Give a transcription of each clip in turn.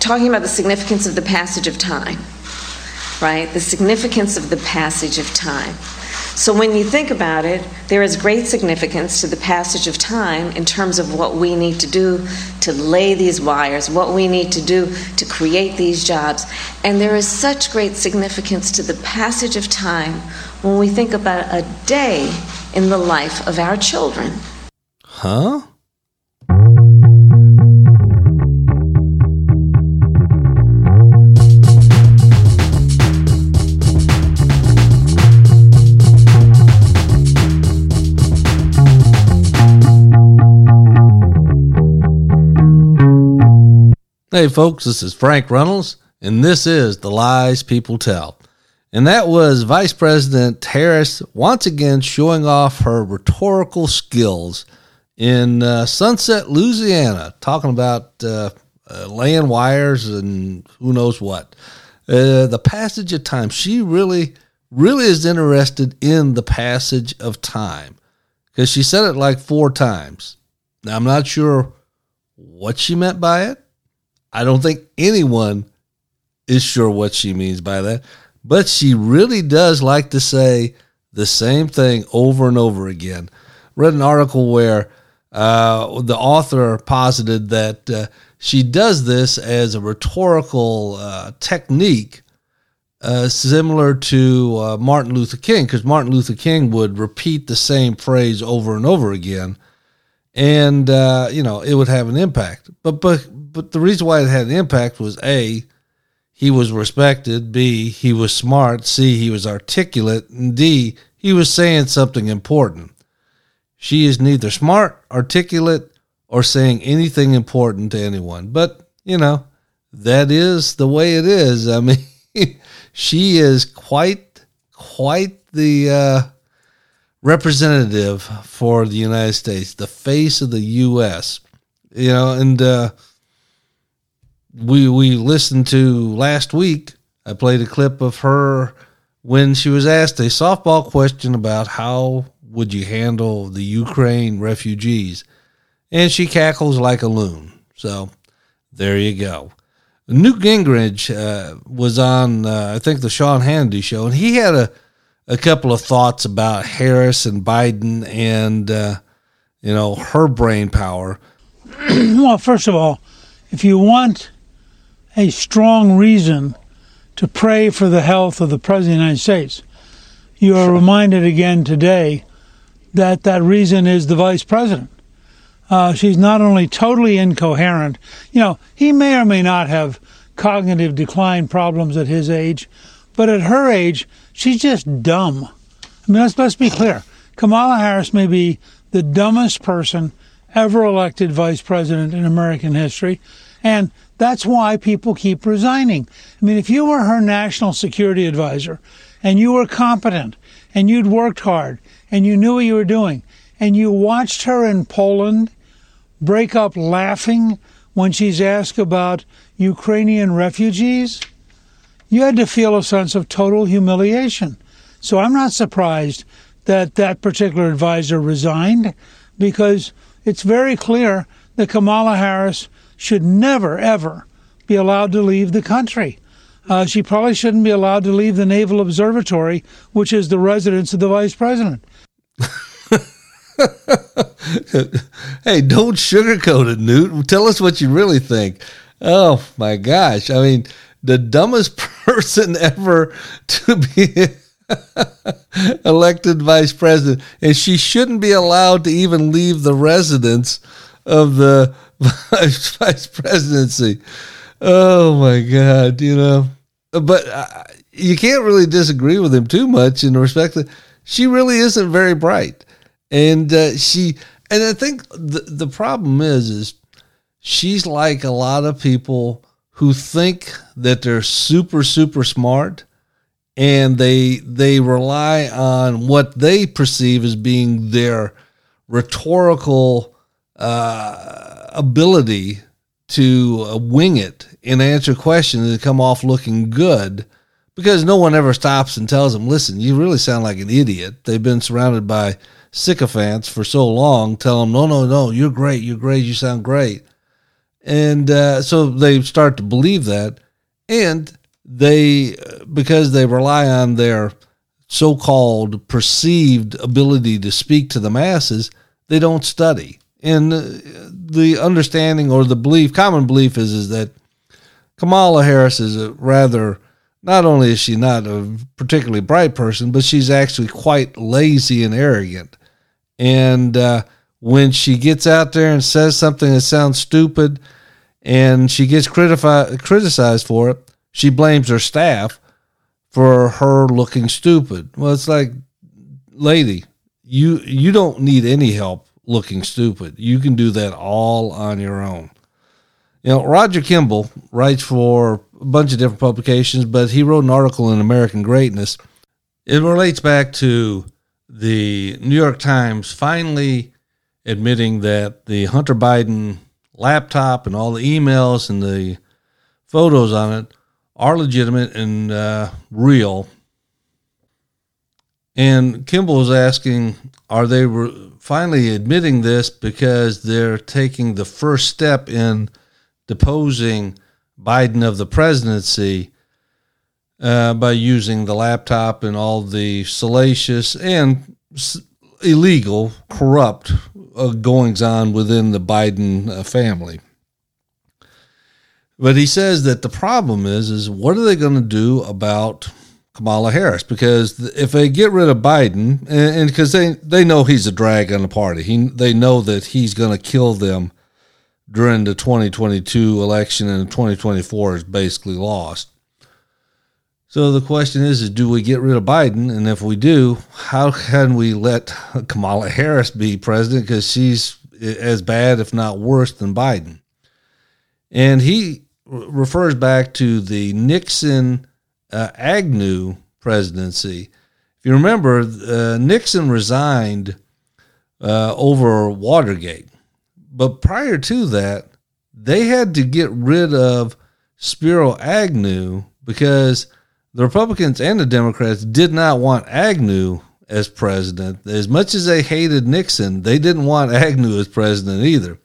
talking about the significance of the passage of time, right? The significance of the passage of time. So when you think about it, there is great significance to the passage of time in terms of what we need to do to lay these wires, what we need to do to create these jobs. And there is such great significance to the passage of time when we think about a day in the life of our children. Huh? Hey, folks, this is Frank Reynolds, and this is The Lies People Tell. And that was Vice President Harris once again showing off her rhetorical skills in uh, Sunset, Louisiana, talking about uh, uh, laying wires and who knows what. Uh, the passage of time. She really, really is interested in the passage of time because she said it like four times. Now, I'm not sure what she meant by it I don't think anyone is sure what she means by that, but she really does like to say the same thing over and over again. Read an article where uh, the author posited that uh, she does this as a rhetorical uh, technique. Uh, similar to uh, Martin Luther King, because Martin Luther King would repeat the same phrase over and over again, and uh, you know it would have an impact. But but but the reason why it had an impact was a he was respected, b he was smart, c he was articulate, and d he was saying something important. She is neither smart, articulate, or saying anything important to anyone. But, you know, that is the way it is. I mean, she is quite, quite the uh, representative for the United States, the face of the U.S. You know, and uh, we we listened to last week. I played a clip of her when she was asked a softball question about how would you handle the Ukraine refugees, and she cackles like a loon. So there you go. Newt Gingrich uh, was on, uh, I think, the Sean Hannity show, and he had a a couple of thoughts about Harris and Biden and uh, you know her brain power. well, first of all, if you want a strong reason to pray for the health of the President of the United States. You are reminded again today that that reason is the Vice President. Uh, she's not only totally incoherent, you know, he may or may not have cognitive decline problems at his age, but at her age, she's just dumb. I mean, let's, let's be clear. Kamala Harris may be the dumbest person ever elected vice president in American history. And that's why people keep resigning. I mean, if you were her national security advisor and you were competent and you'd worked hard and you knew what you were doing and you watched her in Poland break up laughing when she's asked about Ukrainian refugees, you had to feel a sense of total humiliation. So I'm not surprised that that particular advisor resigned because it's very clear that Kamala Harris should never, ever be allowed to leave the country. Uh, she probably shouldn't be allowed to leave the Naval Observatory, which is the residence of the vice president. hey, don't sugarcoat it, Newt. Tell us what you really think. Oh my gosh. I mean, the dumbest person ever to be elected vice president, and she shouldn't be allowed to even leave the residence of the vice, presidency. Oh my God, you know. But you can't really disagree with him too much in respect that she really isn't very bright, and uh, she. And I think the the problem is is she's like a lot of people who think that they're super super smart and they they rely on what they perceive as being their rhetorical uh, ability to uh, wing it and answer questions and come off looking good because no one ever stops and tells them, listen, you really sound like an idiot. They've been surrounded by sycophants for so long, tell them, no, no, no, you're great, you're great, you sound great. And uh, so they start to believe that. And they, because they rely on their so called perceived ability to speak to the masses, they don't study. And the understanding or the belief, common belief is, is that Kamala Harris is a rather, not only is she not a particularly bright person, but she's actually quite lazy and arrogant. And uh, when she gets out there and says something that sounds stupid and she gets critifi- criticized for it, she blames her staff for her looking stupid. Well, it's like, lady, you you don't need any help looking stupid. You can do that all on your own. You know, Roger Kimball writes for a bunch of different publications, but he wrote an article in American Greatness. It relates back to the New York Times finally admitting that the Hunter Biden laptop and all the emails and the photos on it are legitimate and uh, real. And Kimball is asking, are they re- finally admitting this because they're taking the first step in deposing Biden of the presidency uh, by using the laptop and all the salacious and illegal, corrupt goings on within the Biden uh, family. But he says that the problem is, is what are they going to do about Kamala Harris? Because if they get rid of Biden, and because they, they know he's a drag on the party, he, they know that he's going to kill them during the 2022 election and 2024 is basically lost. So the question is, is do we get rid of Biden? And if we do, how can we let Kamala Harris be president? Because she's as bad, if not worse, than Biden. And he refers back to the Nixon uh, Agnew presidency. If you remember, uh, Nixon resigned uh, over Watergate. But prior to that, they had to get rid of Spiro Agnew because the Republicans and the Democrats did not want Agnew as president. As much as they hated Nixon, they didn't want Agnew as president either.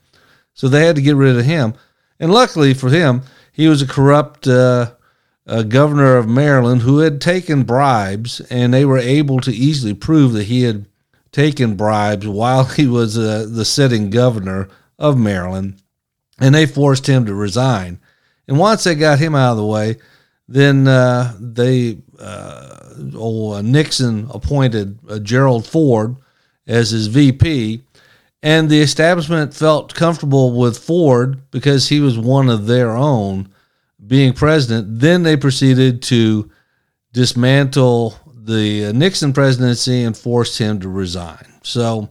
So they had to get rid of him. And luckily for him, he was a corrupt uh, uh, governor of Maryland who had taken bribes, and they were able to easily prove that he had taken bribes while he was uh, the sitting governor of Maryland, and they forced him to resign. And once they got him out of the way, then uh, they uh, old, uh, Nixon appointed Gerald Ford as his VP, and the establishment felt comfortable with Ford because he was one of their own being president. Then they proceeded to dismantle the Nixon presidency and forced him to resign. So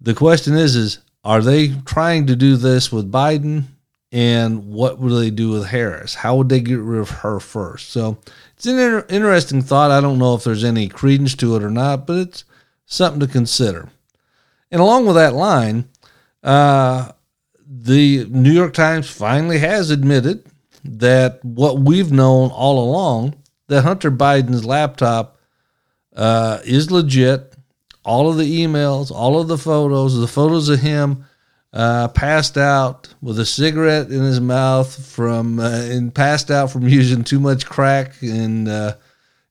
the question is is are they trying to do this with Biden and what would they do with Harris? How would they get rid of her first? So it's an inter- interesting thought. I don't know if there's any credence to it or not, but it's something to consider. And along with that line, uh, the New York Times finally has admitted that what we've known all along that Hunter Biden's laptop uh, is legit. All of the emails, all of the photos, the photos of him uh, passed out with a cigarette in his mouth from uh, and passed out from using too much crack and uh,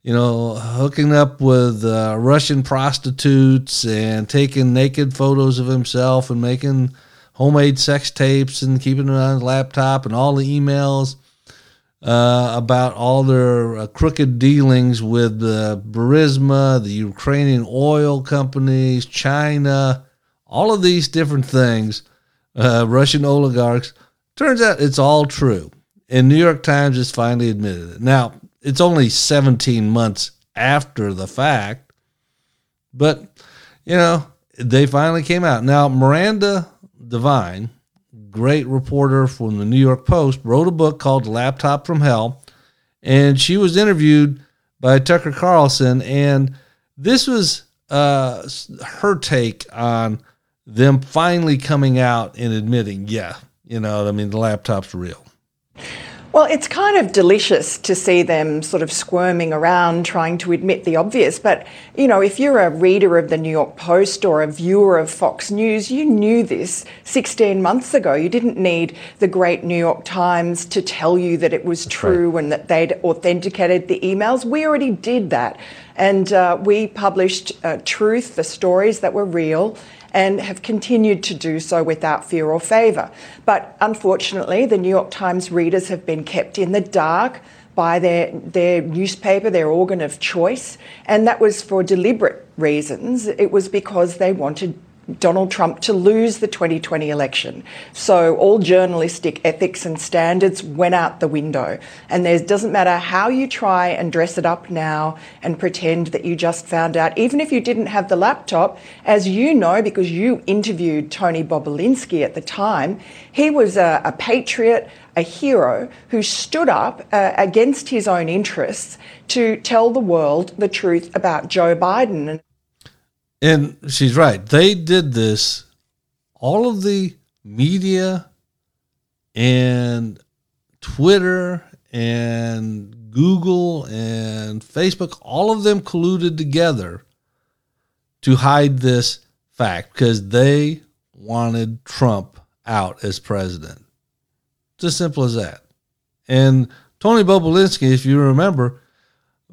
you know, hooking up with uh, Russian prostitutes and taking naked photos of himself and making homemade sex tapes and keeping them on his laptop and all the emails uh, about all their uh, crooked dealings with uh, Burisma, the Ukrainian oil companies, China, all of these different things, uh, Russian oligarchs. Turns out it's all true. And New York Times has finally admitted it. Now, it's only 17 months after the fact, but you know, they finally came out. Now, Miranda Devine, great reporter from the New York Post, wrote a book called Laptop from Hell, and she was interviewed by Tucker Carlson, and this was uh, her take on them finally coming out and admitting, yeah, you know, I mean, the laptop's real. Well, it's kind of delicious to see them sort of squirming around trying to admit the obvious. But, you know, if you're a reader of the New York Post or a viewer of Fox News, you knew this 16 months ago. You didn't need the great New York Times to tell you that it was That's true right. and that they'd authenticated the emails. We already did that. And uh, we published uh, truth, the stories that were real and have continued to do so without fear or favour. But unfortunately, the New York Times readers have been kept in the dark by their, their newspaper, their organ of choice, and that was for deliberate reasons. It was because they wanted Donald Trump to lose the 2020 election. So all journalistic ethics and standards went out the window. And there doesn't matter how you try and dress it up now and pretend that you just found out, even if you didn't have the laptop, as you know, because you interviewed Tony Bobulinski at the time, he was a, a patriot, a hero who stood up uh, against his own interests to tell the world the truth about Joe Biden. And she's right. They did this. All of the media and Twitter and Google and Facebook, all of them colluded together to hide this fact because they wanted Trump out as president. It's as simple as that. And Tony Bobulinski, if you remember,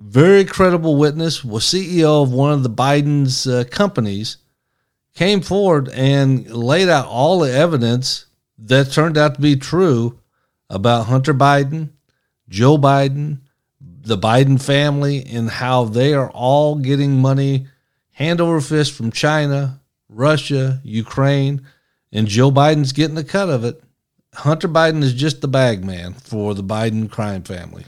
very credible witness, was CEO of one of the Biden's uh, companies, came forward and laid out all the evidence that turned out to be true about Hunter Biden, Joe Biden, the Biden family, and how they are all getting money hand over fist from China, Russia, Ukraine, and Joe Biden's getting the cut of it. Hunter Biden is just the bag man for the Biden crime family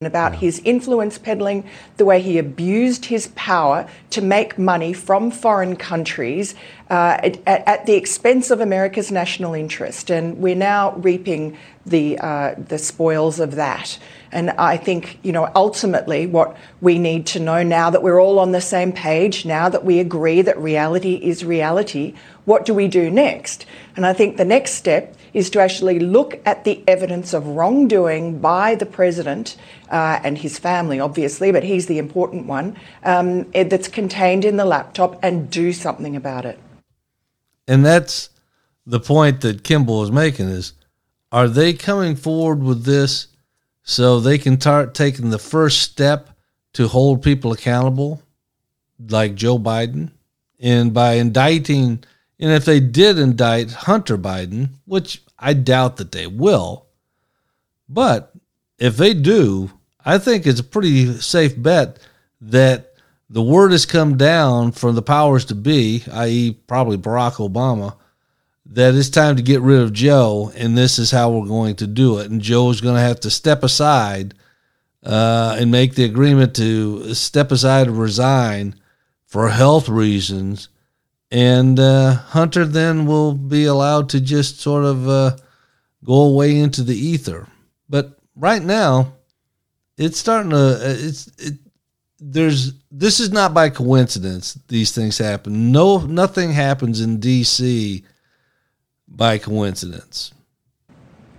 about his influence peddling, the way he abused his power to make money from foreign countries uh, at, at, the expense of America's national interest. And we're now reaping the, uh, the spoils of that. And I think, you know, ultimately what we need to know now that we're all on the same page, now that we agree that reality is reality, what do we do next? And I think the next step is to actually look at the evidence of wrongdoing by the president uh, and his family, obviously, but he's the important one, um, that's contained in the laptop and do something about it. And that's the point that Kimball is making is are they coming forward with this so they can start taking the first step to hold people accountable like Joe Biden and by indicting and if they did indict Hunter Biden, which I doubt that they will, but if they do, I think it's a pretty safe bet that the word has come down from the powers to be, i.e., probably Barack Obama, that it's time to get rid of Joe, and this is how we're going to do it. And Joe is going to have to step aside uh, and make the agreement to step aside and resign for health reasons and uh, Hunter then will be allowed to just sort of uh, go away into the ether. But right now, it's starting to uh, it's it, there's this is not by coincidence these things happen. No, nothing happens in D.C. by coincidence.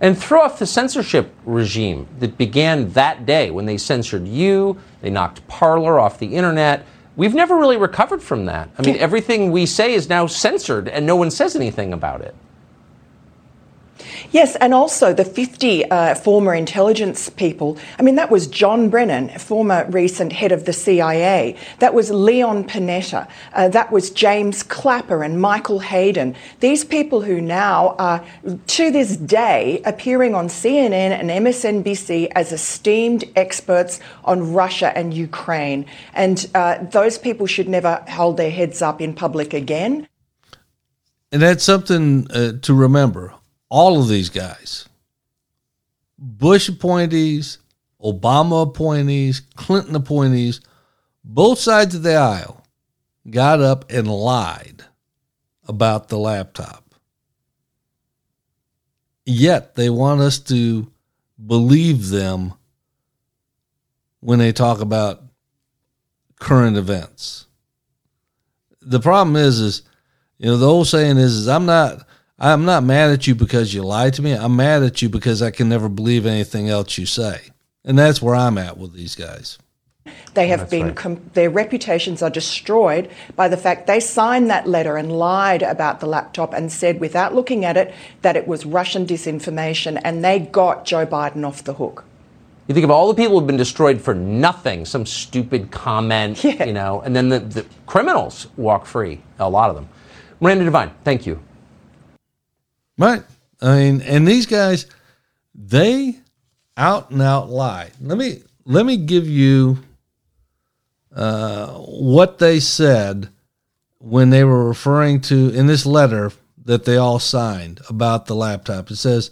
And throw off the censorship regime that began that day when they censored you, they knocked Parler off the internet We've never really recovered from that. I mean, everything we say is now censored and no one says anything about it. Yes, and also the 50 uh, former intelligence people. I mean, that was John Brennan, former recent head of the CIA. That was Leon Panetta. Uh, that was James Clapper and Michael Hayden. These people who now are, to this day, appearing on CNN and MSNBC as esteemed experts on Russia and Ukraine. And uh, those people should never hold their heads up in public again. And that's something uh, to remember all of these guys Bush appointees, Obama appointees, Clinton appointees, both sides of the aisle got up and lied about the laptop. Yet they want us to believe them when they talk about current events. The problem is, is you know, the old saying is, is I'm not I'm not mad at you because you lied to me. I'm mad at you because I can never believe anything else you say. And that's where I'm at with these guys. They have been, right. com- their reputations are destroyed by the fact they signed that letter and lied about the laptop and said, without looking at it, that it was Russian disinformation, and they got Joe Biden off the hook. You think of all the people who've been destroyed for nothing, some stupid comment, Yeah. you know, and then the, the criminals walk free, a lot of them. Miranda Devine, thank you. Right. I mean, and these guys, they out and out lie. Let me let me give you uh, what they said when they were referring to in this letter that they all signed about the laptop. It says,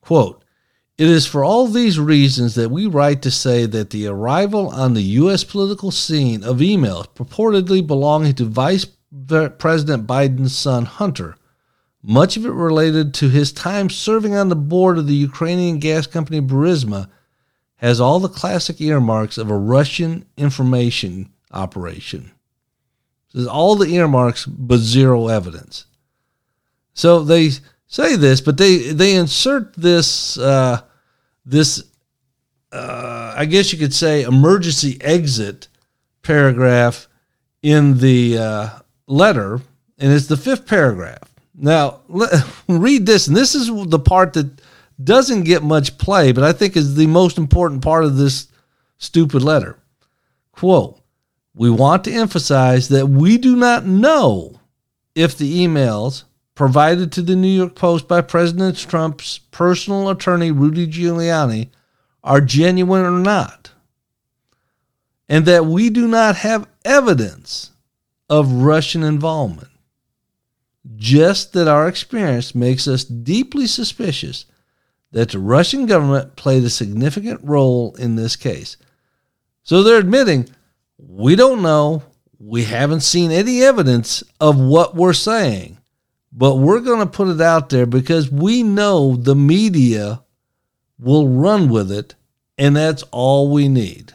"quote It is for all these reasons that we write to say that the arrival on the U.S. political scene of emails purportedly belonging to Vice President Biden's son Hunter." Much of it related to his time serving on the board of the Ukrainian gas company Burisma, has all the classic earmarks of a Russian information operation. There's all the earmarks, but zero evidence. So they say this, but they they insert this uh, this uh, I guess you could say emergency exit paragraph in the uh, letter, and it's the fifth paragraph. Now, read this, and this is the part that doesn't get much play, but I think is the most important part of this stupid letter. Quote We want to emphasize that we do not know if the emails provided to the New York Post by President Trump's personal attorney, Rudy Giuliani, are genuine or not, and that we do not have evidence of Russian involvement just that our experience makes us deeply suspicious that the Russian government played a significant role in this case. So they're admitting we don't know, we haven't seen any evidence of what we're saying, but we're going to put it out there because we know the media will run with it, and that's all we need.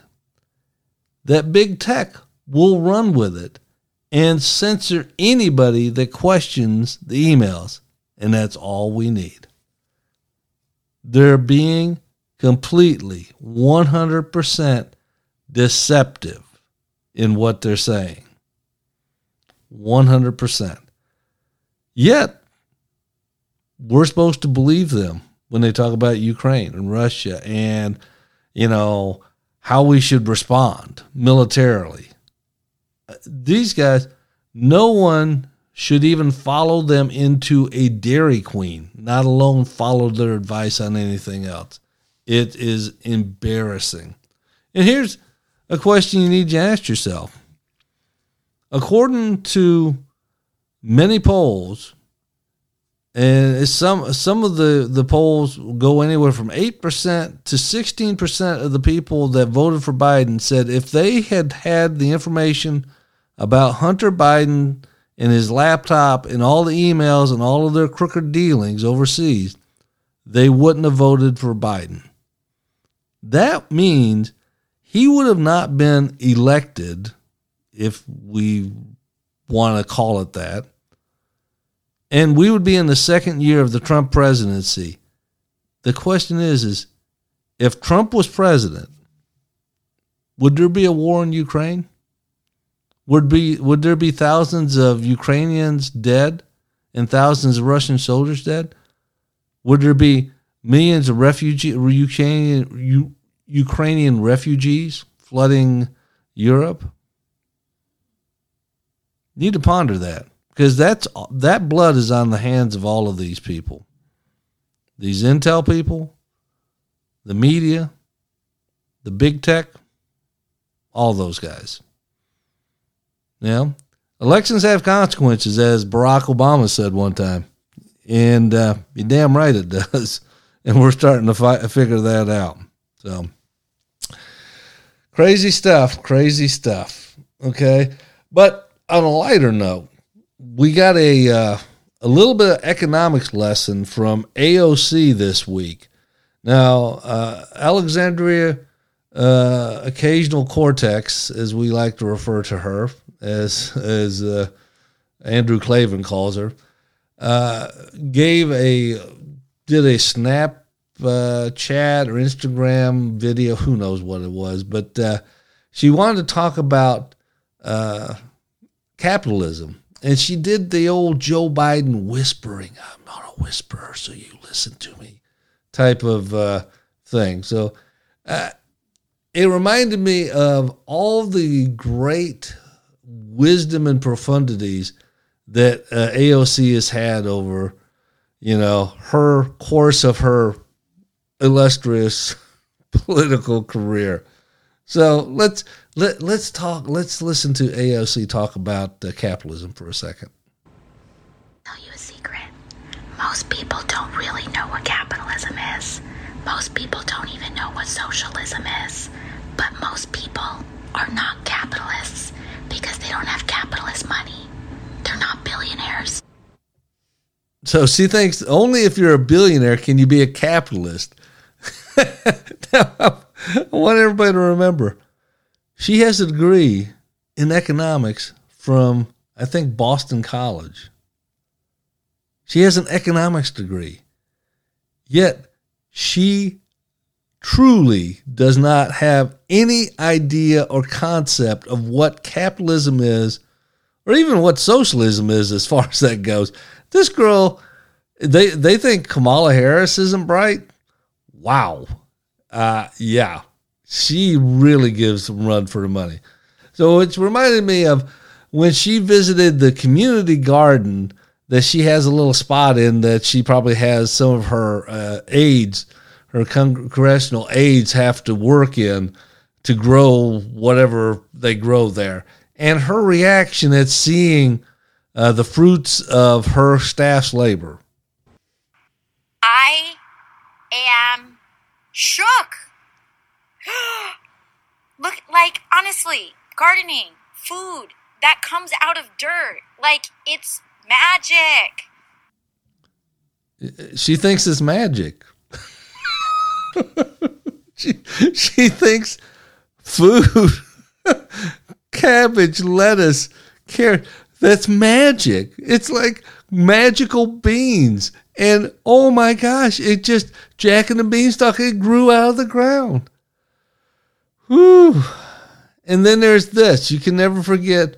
That big tech will run with it and censor anybody that questions the emails. And that's all we need. They're being completely 100% deceptive in what they're saying. 100%. Yet, we're supposed to believe them when they talk about Ukraine and Russia and, you know, how we should respond militarily these guys, no one should even follow them into a Dairy Queen, not alone follow their advice on anything else. It is embarrassing. And here's a question you need to ask yourself. According to many polls, and some some of the, the polls go anywhere from eight percent to sixteen percent of the people that voted for Biden said if they had had the information about Hunter Biden and his laptop and all the emails and all of their crooked dealings overseas, they wouldn't have voted for Biden. That means he would have not been elected, if we want to call it that. And we would be in the second year of the Trump presidency. The question is, is if Trump was president, would there be a war in Ukraine? Would be would there be thousands of Ukrainians dead and thousands of Russian soldiers dead? Would there be millions of refugee Ukrainian Ukrainian refugees flooding Europe? Need to ponder that because that's that blood is on the hands of all of these people. These intel people, the media, the big tech, all those guys. Yeah. Elections have consequences, as Barack Obama said one time. And uh, you're damn right it does. And we're starting to fi- figure that out. So, crazy stuff, crazy stuff. Okay. But on a lighter note, we got a, uh, a little bit of economics lesson from AOC this week. Now, uh, Alexandria uh, Occasional Cortex, as we like to refer to her, as as uh, Andrew Klavan calls her, uh, gave a did a snap uh, chat or Instagram video. Who knows what it was, but uh, she wanted to talk about uh, capitalism, and she did the old Joe Biden whispering. I'm not a whisperer, so you listen to me, type of uh, thing. So it reminded me of all the great wisdom and profundities that uh, AOC has had over, you know, her course of her illustrious political career. So let's let let's talk. Let's listen to AOC talk about uh, capitalism for a second. Tell you a secret. Most people don't really know what capitalism is. Most people don't even know what socialism is. But most people are not capitalists because they don't have capitalist money. They're not billionaires. So she thinks only if you're a billionaire can you be a capitalist. now, I want everybody to remember she has a degree in economics from, I think, Boston College. She has an economics degree. Yet she truly does not have any idea or concept of what capitalism is or even what socialism is as far as that goes. This girl, they they think Kamala Harris isn't bright. Wow. Uh, yeah, she really gives some run for the money. So it's reminded me of when she visited the community garden that she has a little spot in that she probably has some of her uh, aides, her congressional aides have to work in to grow whatever they grow there. And her reaction at seeing uh, the fruits of her staff's labor. I am shook. Look, like, honestly, gardening, food that comes out of dirt, like, it's magic. She thinks it's magic. she, she thinks food, cabbage, lettuce, carrot, that's magic. It's like magical beans. And oh my gosh, it just, Jack and the Beanstalk, it grew out of the ground. Whew. And then there's this. You can never forget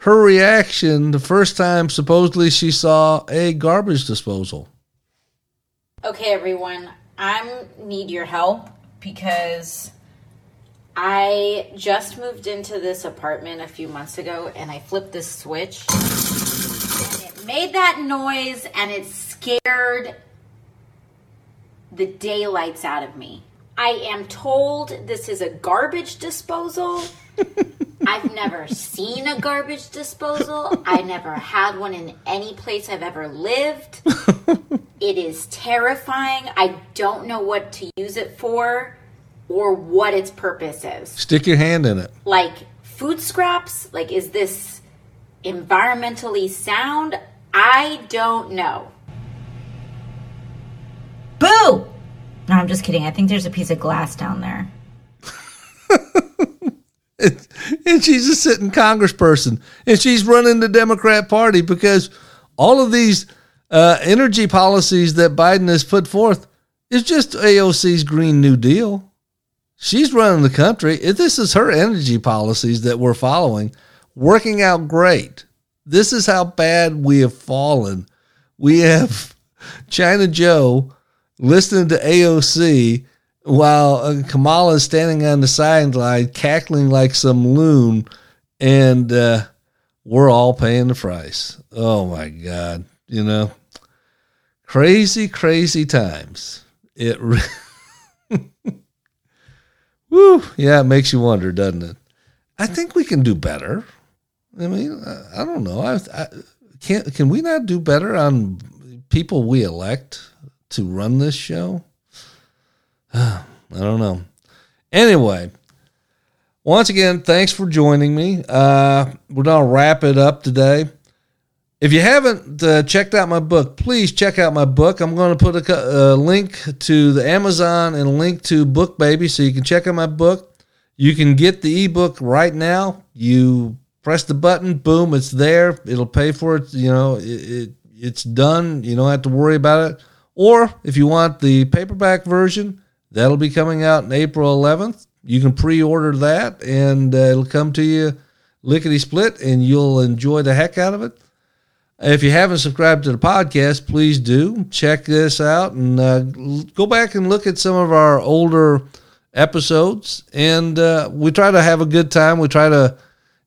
her reaction the first time supposedly she saw a garbage disposal. Okay, everyone, I need your help because I just moved into this apartment a few months ago and I flipped this switch and it made that noise and it scared the daylights out of me. I am told this is a garbage disposal. I've never seen a garbage disposal. I never had one in any place I've ever lived. it is terrifying. I don't know what to use it for or what its purpose is. Stick your hand in it. Like food scraps? Like, is this environmentally sound? I don't know. Boo! No, I'm just kidding. I think there's a piece of glass down there. and she's a sitting congressperson and she's running the Democrat Party because all of these uh, energy policies that Biden has put forth is just AOC's Green New Deal. She's running the country. If this is her energy policies that we're following, working out great. This is how bad we have fallen. We have China Joe listening to AOC while uh, Kamala is standing on the sideline cackling like some loon, and uh, we're all paying the price. Oh my God. You know, crazy, crazy times. It, re- woo, yeah, it makes you wonder, doesn't it? I think we can do better. I mean, I, I don't know. I, I can can we not do better on people we elect? to run this show? I don't know. Anyway, once again, thanks for joining me. Uh, we're going to wrap it up today. If you haven't uh, checked out my book, please check out my book. I'm going to put a, a link to the Amazon and a link to Book Baby so you can check out my book. You can get the ebook right now. You press the button, boom, it's there. It'll pay for it. You know, it, it it's done. You don't have to worry about it. Or if you want the paperback version, that'll be coming out in April 11th. You can pre-order that, and uh, it'll come to you lickety split, and you'll enjoy the heck out of it. If you haven't subscribed to the podcast, please do check this out and uh, go back and look at some of our older episodes. And uh, we try to have a good time. We try to,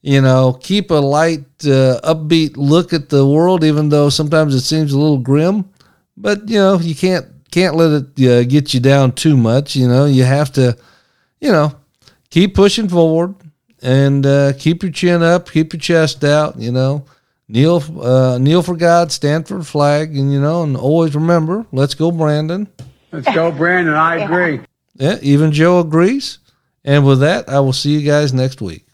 you know, keep a light, uh, upbeat look at the world, even though sometimes it seems a little grim. But you know, you can't can't let it uh, get you down too much. You know, you have to, you know, keep pushing forward and uh, keep your chin up, keep your chest out. You know kneel uh, kneel for God, stand for the flag, and you know, and always remember, let's go, Brandon. Let's go, Brandon. I agree. Yeah, even Joe agrees. And with that, I will see you guys next week.